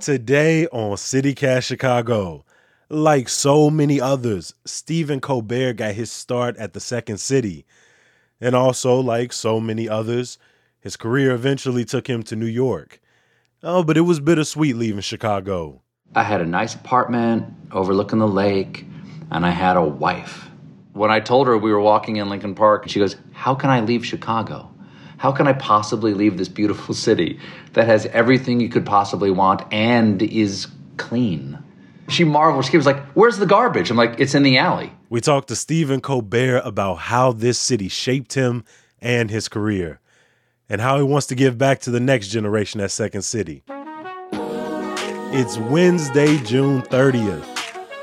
Today on CityCast Chicago, like so many others, Stephen Colbert got his start at the Second City. And also, like so many others, his career eventually took him to New York. Oh, but it was bittersweet leaving Chicago. I had a nice apartment overlooking the lake, and I had a wife. When I told her we were walking in Lincoln Park, she goes, How can I leave Chicago? How can I possibly leave this beautiful city that has everything you could possibly want and is clean? She marveled. She was like, Where's the garbage? I'm like, It's in the alley. We talked to Stephen Colbert about how this city shaped him and his career, and how he wants to give back to the next generation at Second City. It's Wednesday, June 30th.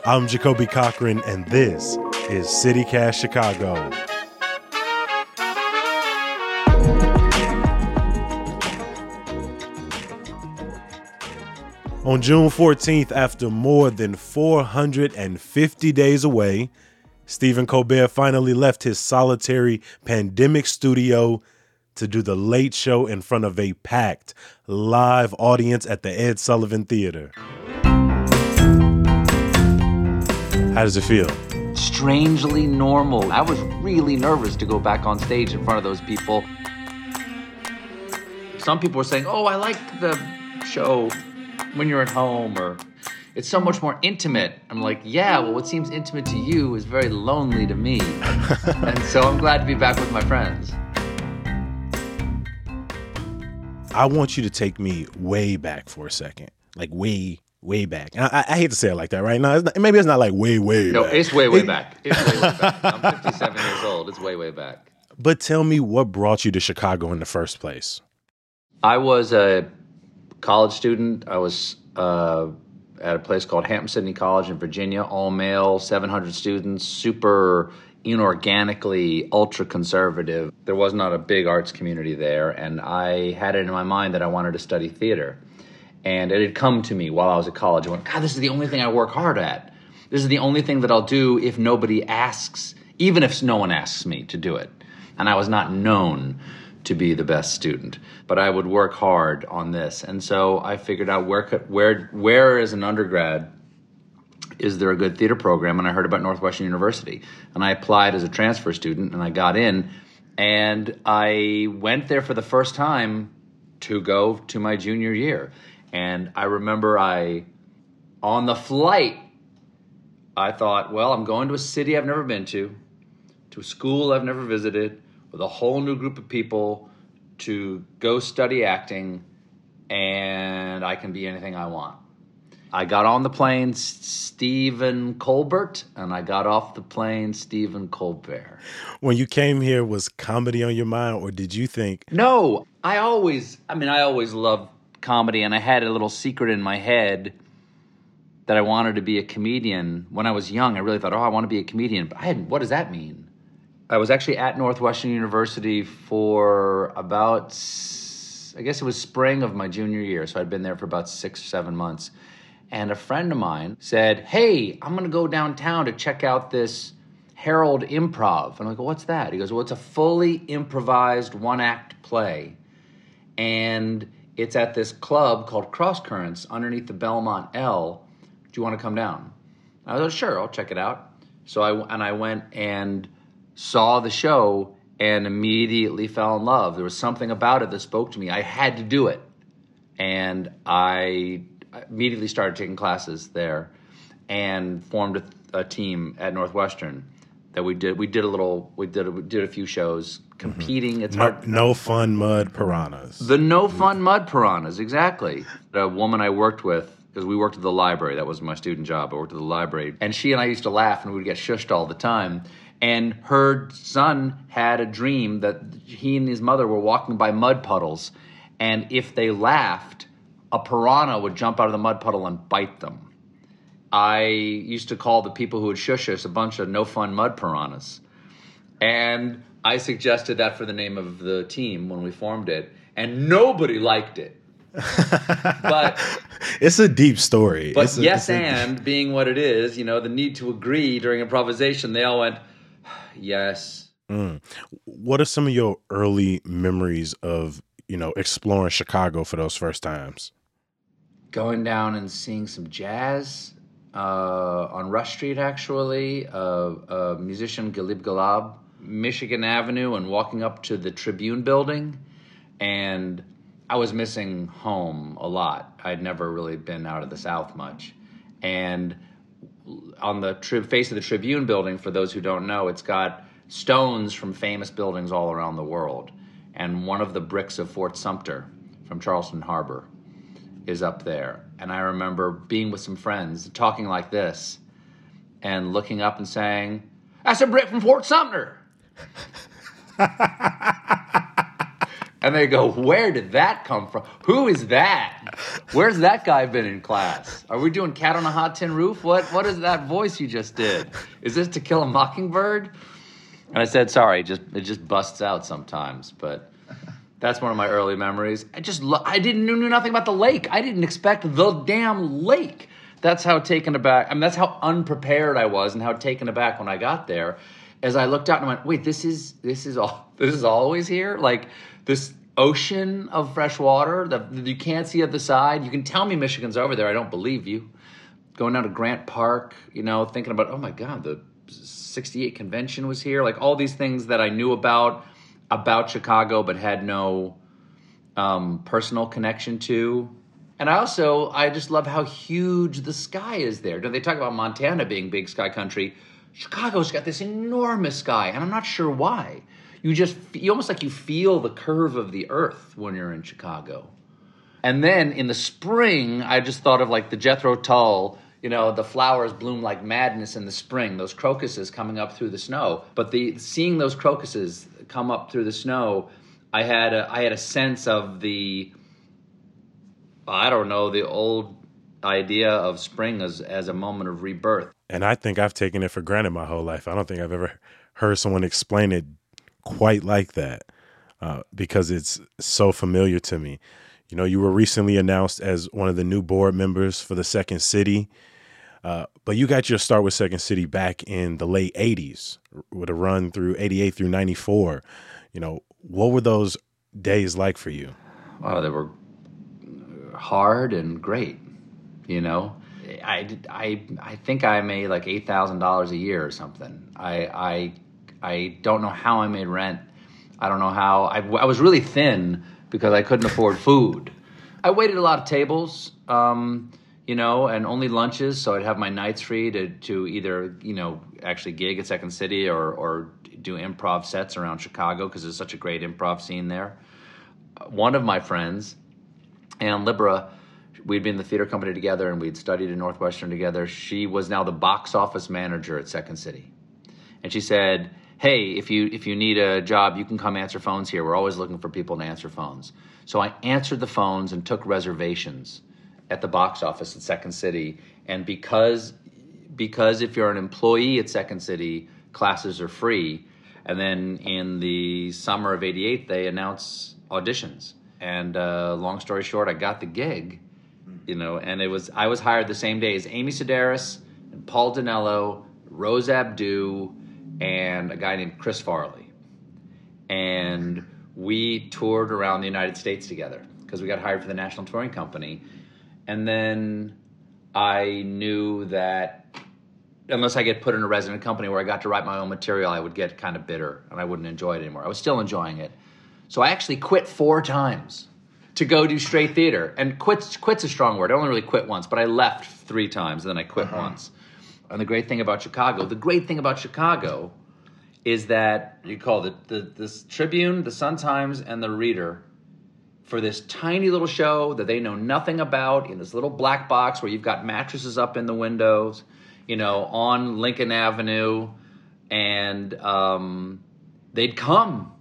I'm Jacoby Cochran, and this is CityCast Chicago. On June 14th, after more than 450 days away, Stephen Colbert finally left his solitary pandemic studio to do the late show in front of a packed live audience at the Ed Sullivan Theater. How does it feel? Strangely normal. I was really nervous to go back on stage in front of those people. Some people were saying, Oh, I like the show when you're at home, or it's so much more intimate. I'm like, Yeah, well, what seems intimate to you is very lonely to me. and so I'm glad to be back with my friends. I want you to take me way back for a second, like way, way back. I, I, I hate to say it like that right now. It's not, maybe it's not like way, way. No, back. it's way, way back. It's way, way back. I'm 57 years old. It's way, way back. But tell me what brought you to Chicago in the first place. I was a college student. I was uh, at a place called Hampden-Sydney College in Virginia, all male, 700 students, super inorganically ultra conservative. There was not a big arts community there, and I had it in my mind that I wanted to study theater. And it had come to me while I was at college. I went, God, this is the only thing I work hard at. This is the only thing that I'll do if nobody asks, even if no one asks me to do it. And I was not known to be the best student, but I would work hard on this. And so I figured out where where where as an undergrad is there a good theater program? And I heard about Northwestern University, and I applied as a transfer student, and I got in, and I went there for the first time to go to my junior year, and I remember I on the flight. I thought, well, I'm going to a city I've never been to, to a school I've never visited, with a whole new group of people to go study acting, and I can be anything I want. I got on the plane Stephen Colbert, and I got off the plane Stephen Colbert. When you came here, was comedy on your mind, or did you think? No, I always, I mean, I always loved comedy, and I had a little secret in my head that I wanted to be a comedian. When I was young, I really thought, oh, I want to be a comedian. But I had, what does that mean? I was actually at Northwestern University for about, I guess it was spring of my junior year. So I'd been there for about six or seven months. And a friend of mine said, Hey, I'm to go downtown to check out this Harold Improv. And I'm go, What's that? He goes, Well, it's a fully improvised one act play. And it's at this club called Cross Currents underneath the Belmont L. Do you want to come down? I was like, Sure, I'll check it out. So I, and I went and saw the show and immediately fell in love. There was something about it that spoke to me. I had to do it. And I immediately started taking classes there and formed a, a, team at Northwestern that we did we did a little we did a, we did a few shows competing mm-hmm. it's no, hard no fun mud piranhas the no fun mud piranhas exactly the woman i worked with because we worked at the library that was my student job i worked at the library and she and i used to laugh and we'd get shushed all the time and her son had a dream that he and his mother were walking by mud puddles and if they laughed a piranha would jump out of the mud puddle and bite them. I used to call the people who would shush us a bunch of no fun mud piranhas. And I suggested that for the name of the team when we formed it, and nobody liked it. But it's a deep story. But it's yes, a, and being what it is, you know, the need to agree during improvisation, they all went, yes. Mm. What are some of your early memories of, you know, exploring Chicago for those first times? going down and seeing some jazz uh, on Rush Street, actually. Uh, uh, musician Galib Galab, Michigan Avenue, and walking up to the Tribune building. And I was missing home a lot. I'd never really been out of the South much. And on the tri- face of the Tribune building, for those who don't know, it's got stones from famous buildings all around the world. And one of the bricks of Fort Sumter from Charleston Harbor is up there. And I remember being with some friends, talking like this, and looking up and saying, That's a brick from Fort Sumter. and they go, Where did that come from? Who is that? Where's that guy been in class? Are we doing Cat on a Hot Tin Roof? What What is that voice you just did? Is this To Kill a Mockingbird? And I said, Sorry, just it just busts out sometimes, but that's one of my early memories. I just lo- I didn't knew nothing about the lake. I didn't expect the damn lake. That's how taken aback. I mean, that's how unprepared I was, and how taken aback when I got there. As I looked out and went, "Wait, this is this is all this is always here." Like this ocean of fresh water that you can't see at the side. You can tell me Michigan's over there. I don't believe you. Going down to Grant Park, you know, thinking about, oh my God, the 68 convention was here. Like all these things that I knew about about Chicago, but had no um, personal connection to. And I also, I just love how huge the sky is there. Don't They talk about Montana being big sky country. Chicago's got this enormous sky, and I'm not sure why. You just, you almost like you feel the curve of the earth when you're in Chicago. And then in the spring, I just thought of like the Jethro Tull, you know, the flowers bloom like madness in the spring, those crocuses coming up through the snow. But the seeing those crocuses come up through the snow, I had a, I had a sense of the I don't know the old idea of spring as as a moment of rebirth. And I think I've taken it for granted my whole life. I don't think I've ever heard someone explain it quite like that uh, because it's so familiar to me. You know, you were recently announced as one of the new board members for the Second City. Uh, but you got your start with Second City back in the late 80s with a run through 88 through 94. You know, what were those days like for you? Oh, they were hard and great. You know, I, I, I think I made like $8,000 a year or something. I, I, I don't know how I made rent. I don't know how. I, I was really thin because I couldn't afford food. I waited a lot of tables. Um, you know, and only lunches. So I'd have my nights free to, to either, you know, actually gig at Second City or, or do improv sets around Chicago because there's such a great improv scene there. One of my friends, Ann Libera, we'd been in the theater company together and we'd studied at Northwestern together. She was now the box office manager at Second City. And she said, Hey, if you if you need a job, you can come answer phones here. We're always looking for people to answer phones. So I answered the phones and took reservations at the box office at Second City, and because because if you're an employee at Second City, classes are free. And then in the summer of '88, they announce auditions. And uh, long story short, I got the gig, you know, and it was I was hired the same day as Amy Sedaris and Paul Dinello, Rose Abdoo, and a guy named Chris Farley. And we toured around the United States together because we got hired for the National Touring Company and then I knew that unless I get put in a resident company where I got to write my own material, I would get kind of bitter and I wouldn't enjoy it anymore. I was still enjoying it. So I actually quit four times to go do straight theater. And quit's, quit's a strong word. I only really quit once, but I left three times and then I quit uh-huh. once. And the great thing about Chicago, the great thing about Chicago is that you call the, the Tribune, the Sun Times, and the Reader for this tiny little show that they know nothing about in this little black box where you've got mattresses up in the windows, you know, on Lincoln Avenue, and um, they'd come.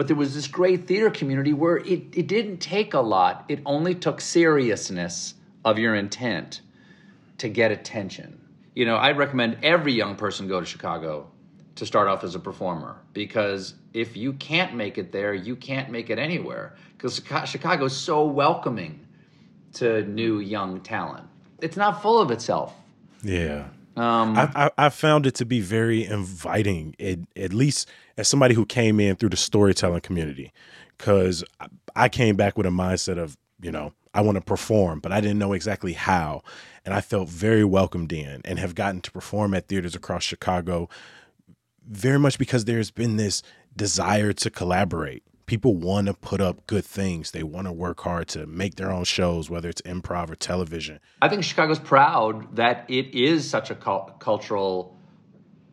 But there was this great theater community where it, it didn't take a lot, it only took seriousness of your intent to get attention. You know, I recommend every young person go to Chicago to start off as a performer because if you can't make it there, you can't make it anywhere because Chicago is so welcoming to new young talent. It's not full of itself. Yeah. Um, I, I, I, found it to be very inviting, it, at least as somebody who came in through the storytelling community, because I came back with a mindset of, you know, I want to perform, but I didn't know exactly how. And I felt very welcomed in and have gotten to perform at theaters across Chicago very much because there's been this desire to collaborate. People want to put up good things. They want to work hard to make their own shows, whether it's improv or television. I think Chicago's proud that it is such a cultural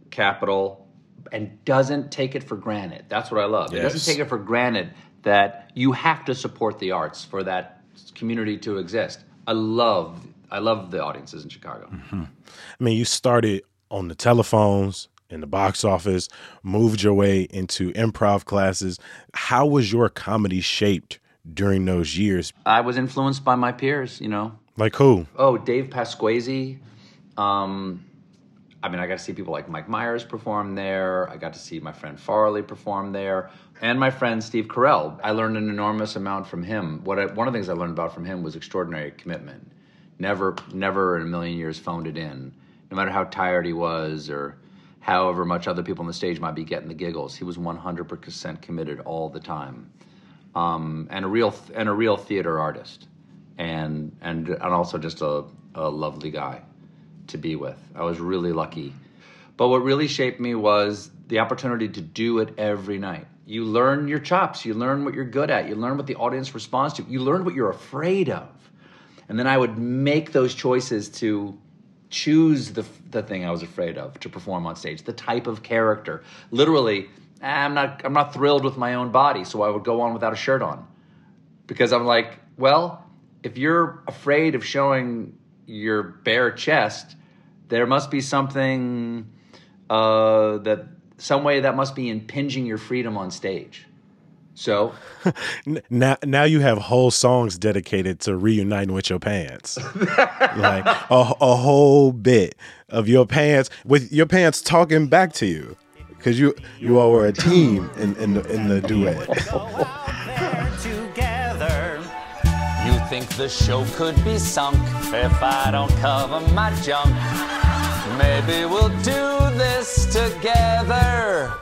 capital and doesn't take it for granted. That's what I love. Yes. It doesn't take it for granted that you have to support the arts for that community to exist. I love I love the audiences in Chicago. Mm-hmm. I mean, you started on the telephones in the box office, moved your way into improv classes. How was your comedy shaped during those years? I was influenced by my peers, you know. Like who? Oh, Dave Pasquesi. Um, I mean, I got to see people like Mike Myers perform there. I got to see my friend Farley perform there, and my friend Steve Carell. I learned an enormous amount from him. What I, one of the things I learned about from him was extraordinary commitment. Never, never in a million years phoned it in. No matter how tired he was or however much other people on the stage might be getting the giggles, he was 100% committed all the time, um, and a real and a real theater artist, and and and also just a, a lovely guy to be with. I was really lucky. But what really shaped me was the opportunity to do it every night. You learn your chops, you learn what you're good at, you learn what the audience responds to, you learn what you're afraid of. And then I would make those choices to choose the, the thing I was afraid of to perform on stage, the type of character. Literally, I'm not, I'm not thrilled with my own body, so I would go on without a shirt on. Because I'm like, well, if you're afraid of showing your bare chest, there must be something uh, that some way that must be impinging your freedom on stage. So now, now you have whole songs dedicated to reuniting with your pants, like a, a whole bit of your pants with your pants talking back to you, because you you all were a team in in the, in the duet. think the show could be sunk if I don't cover my junk. Maybe we'll do this together.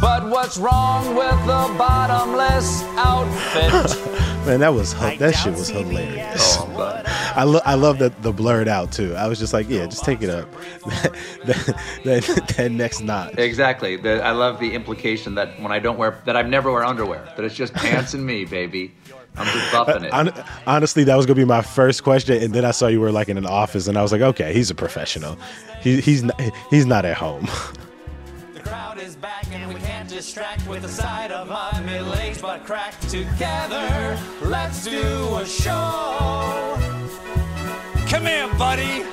But what's wrong with the bottomless outfit? Man, that was that shit was hilarious. Oh, I lo- I love that the blurred out too. I was just like, yeah, just take it up. that, that, that, next knot. Exactly. The, I love the implication that when I don't wear that I never wear underwear. That it's just pants and me, baby. I'm just uh, buffing it. Honestly, that was gonna be my first question, and then I saw you were like in an office, and I was like, okay, he's a professional. He, he's not, he's not at home. The crowd is back, and we can't distract with the sight of my middle-aged butt crack. Together, let's do a show. Come here, buddy.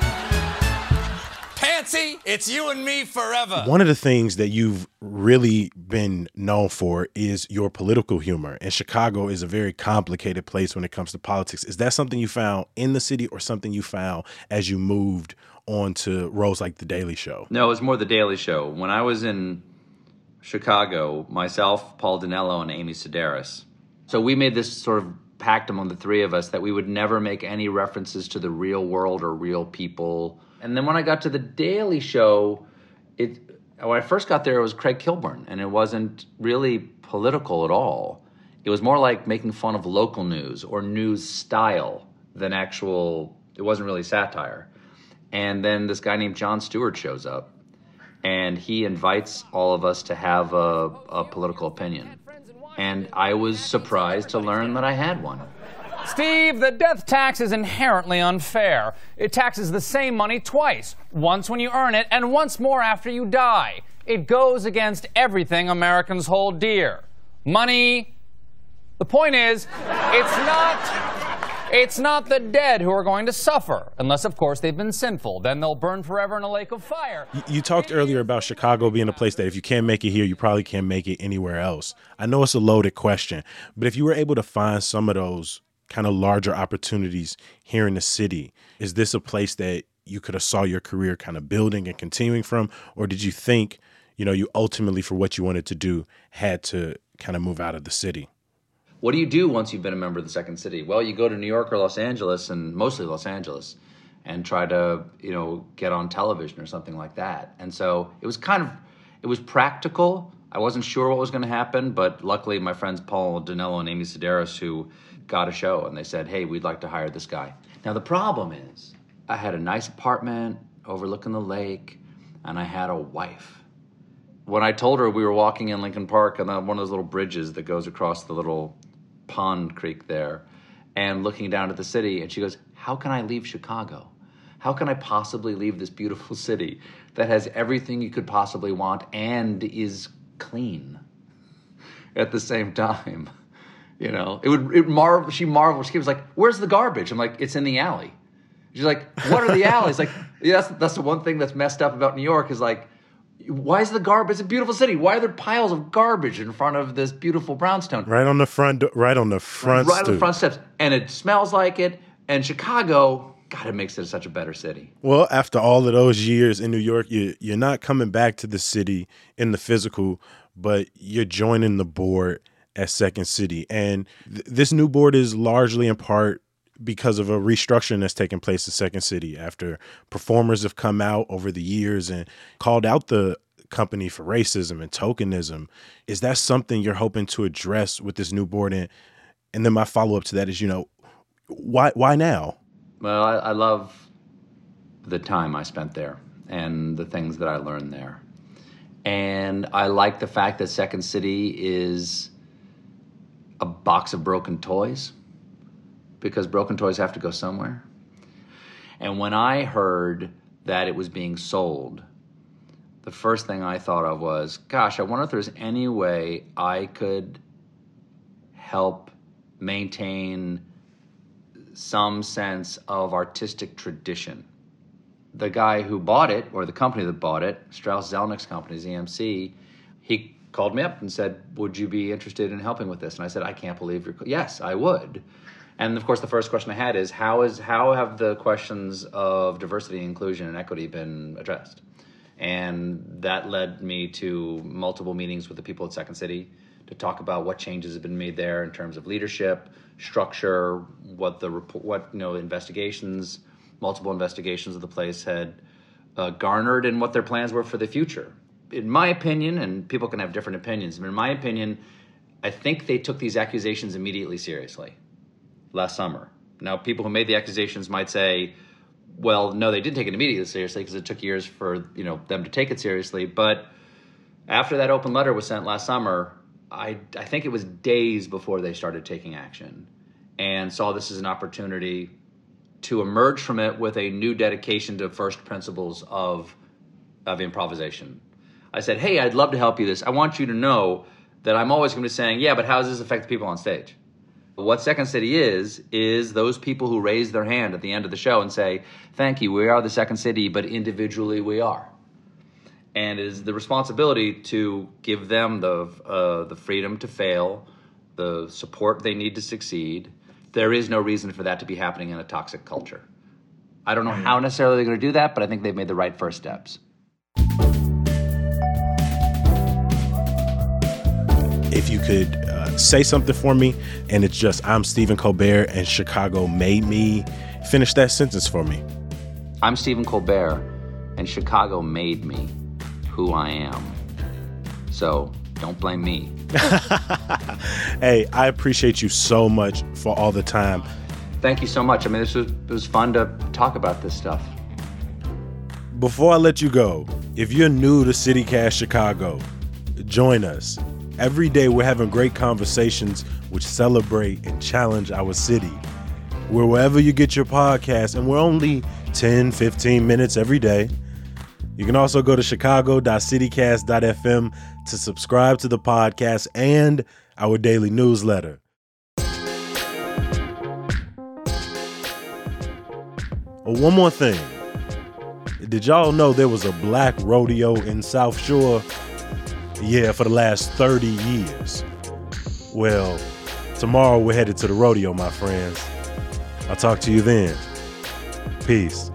Patsy, it's you and me forever. One of the things that you've really been known for is your political humor. And Chicago is a very complicated place when it comes to politics. Is that something you found in the city or something you found as you moved on to roles like The Daily Show? No, it was more The Daily Show. When I was in Chicago, myself, Paul Dinello, and Amy Sedaris. So we made this sort of pact among the three of us that we would never make any references to the real world or real people and then when I got to the Daily Show, it when I first got there, it was Craig Kilborn, and it wasn't really political at all. It was more like making fun of local news or news style than actual. It wasn't really satire. And then this guy named Jon Stewart shows up, and he invites all of us to have a, a political opinion. And I was surprised to learn that I had one. Steve, the death tax is inherently unfair. It taxes the same money twice once when you earn it, and once more after you die. It goes against everything Americans hold dear money. The point is, it's not. It's not the dead who are going to suffer, unless, of course, they've been sinful. Then they'll burn forever in a lake of fire. You, talked earlier about Chicago being a place that if you can't make it here, you probably can't make it anywhere else. I know it's a loaded question, but if you were able to find some of those kind of larger opportunities here in the city. Is this a place that you could have saw your career kind of building and continuing from, or did you think, you know, you ultimately for what you wanted to do had to kind of move out of the city? What do you do once you've been a member of the Second City? Well, you go to New York or Los Angeles, and mostly Los Angeles, and try to, you know, get on television or something like that. And so it was kind of, it was practical. I wasn't sure what was going to happen, but luckily my friends Paul Dinello and Amy Sedaris, who got a show and they said, hey, we'd like to hire this guy. Now, the problem is, I had a nice apartment overlooking the lake, and I had a wife. When I told her we were walking in Lincoln Park on one of those little bridges that goes across the little pond creek there, and looking down at the city, and she goes, How can I leave Chicago? How can I possibly leave this beautiful city that has everything you could possibly want and is clean at the same time? You know, it would it marvel. She marveled. She was like, "Where's the garbage?" I'm like, "It's in the alley." She's like, "What are the alleys?" like, yeah, that's that's the one thing that's messed up about New York is like, why is the garbage? It's a beautiful city. Why are there piles of garbage in front of this beautiful brownstone? Right on the front, right on the front, right on the front steps, and it smells like it. And Chicago, God, it makes it such a better city. Well, after all of those years in New York, you you're not coming back to the city in the physical, but you're joining the board at Second City. And th- this new board is largely in part because of a restructuring that's taken place at Second City after performers have come out over the years and called out the company for racism and tokenism. Is that something you're hoping to address with this new board? And, and then my follow up to that is, you know, why why now? Well, I, I love the time I spent there and the things that I learned there. And I like the fact that Second City is a box of broken toys because broken toys have to go somewhere. And when I heard that it was being sold, the first thing I thought of was, gosh, I wonder if there's any way I could help maintain some sense of artistic tradition. The guy who bought it, or the company that bought it, Strauss Zelnick's company, ZMC, he called me up and said, "Would you be interested in helping with this?" And I said, "I can't believe you're." Yes, I would. And of course, the first question I had is, "How is how have the questions of diversity, inclusion, and equity been addressed?" And that led me to multiple meetings with the people at Second City to talk about what changes have been made there in terms of leadership, structure, what the what you know investigations, multiple investigations of the place had uh, garnered, and what their plans were for the future in my opinion, and people can have different opinions, but in my opinion, I think they took these accusations immediately seriously last summer. Now, people who made the accusations might say, well, no, they didn't take it immediately seriously because it took years for you know them to take it seriously. But after that open letter was sent last summer, I, I think it was days before they started taking action and saw this as an opportunity to emerge from it with a new dedication to first principles of, of improvisation I said, hey, I'd love to help you this. I want you to know that I'm always going to be saying, yeah, but how does this affect the people on stage? What Second City is, is those people who raise their hand at the end of the show and say, thank you, we are the Second City, but individually we are. And it is the responsibility to give them the, uh, the freedom to fail, the support they need to succeed. There is no reason for that to be happening in a toxic culture. I don't know how necessarily they're going to do that, but I think they've made the right first steps. if you could say something for me and it's just I'm Stephen Colbert and Chicago made me, finish that sentence for me. I'm Stephen Colbert and Chicago made me who I am. So don't blame me. hey, I appreciate you so much for all the time. Thank you so much. I mean, this was, it was fun to talk about this stuff. Before I let you go, if you're new to CityCast Chicago, join us Every day we're having great conversations which celebrate and challenge our city. We're wherever you get your podcast, and we're only 10, 15 minutes every day. You can also go to chicago.citycast.fm to subscribe to the podcast and our daily newsletter. Oh, one more thing. Did y'all know there was a black rodeo in South Shore? Yeah, for the last 30 years. Well, tomorrow we're headed to the rodeo, my friends. I'll talk to you then. Peace.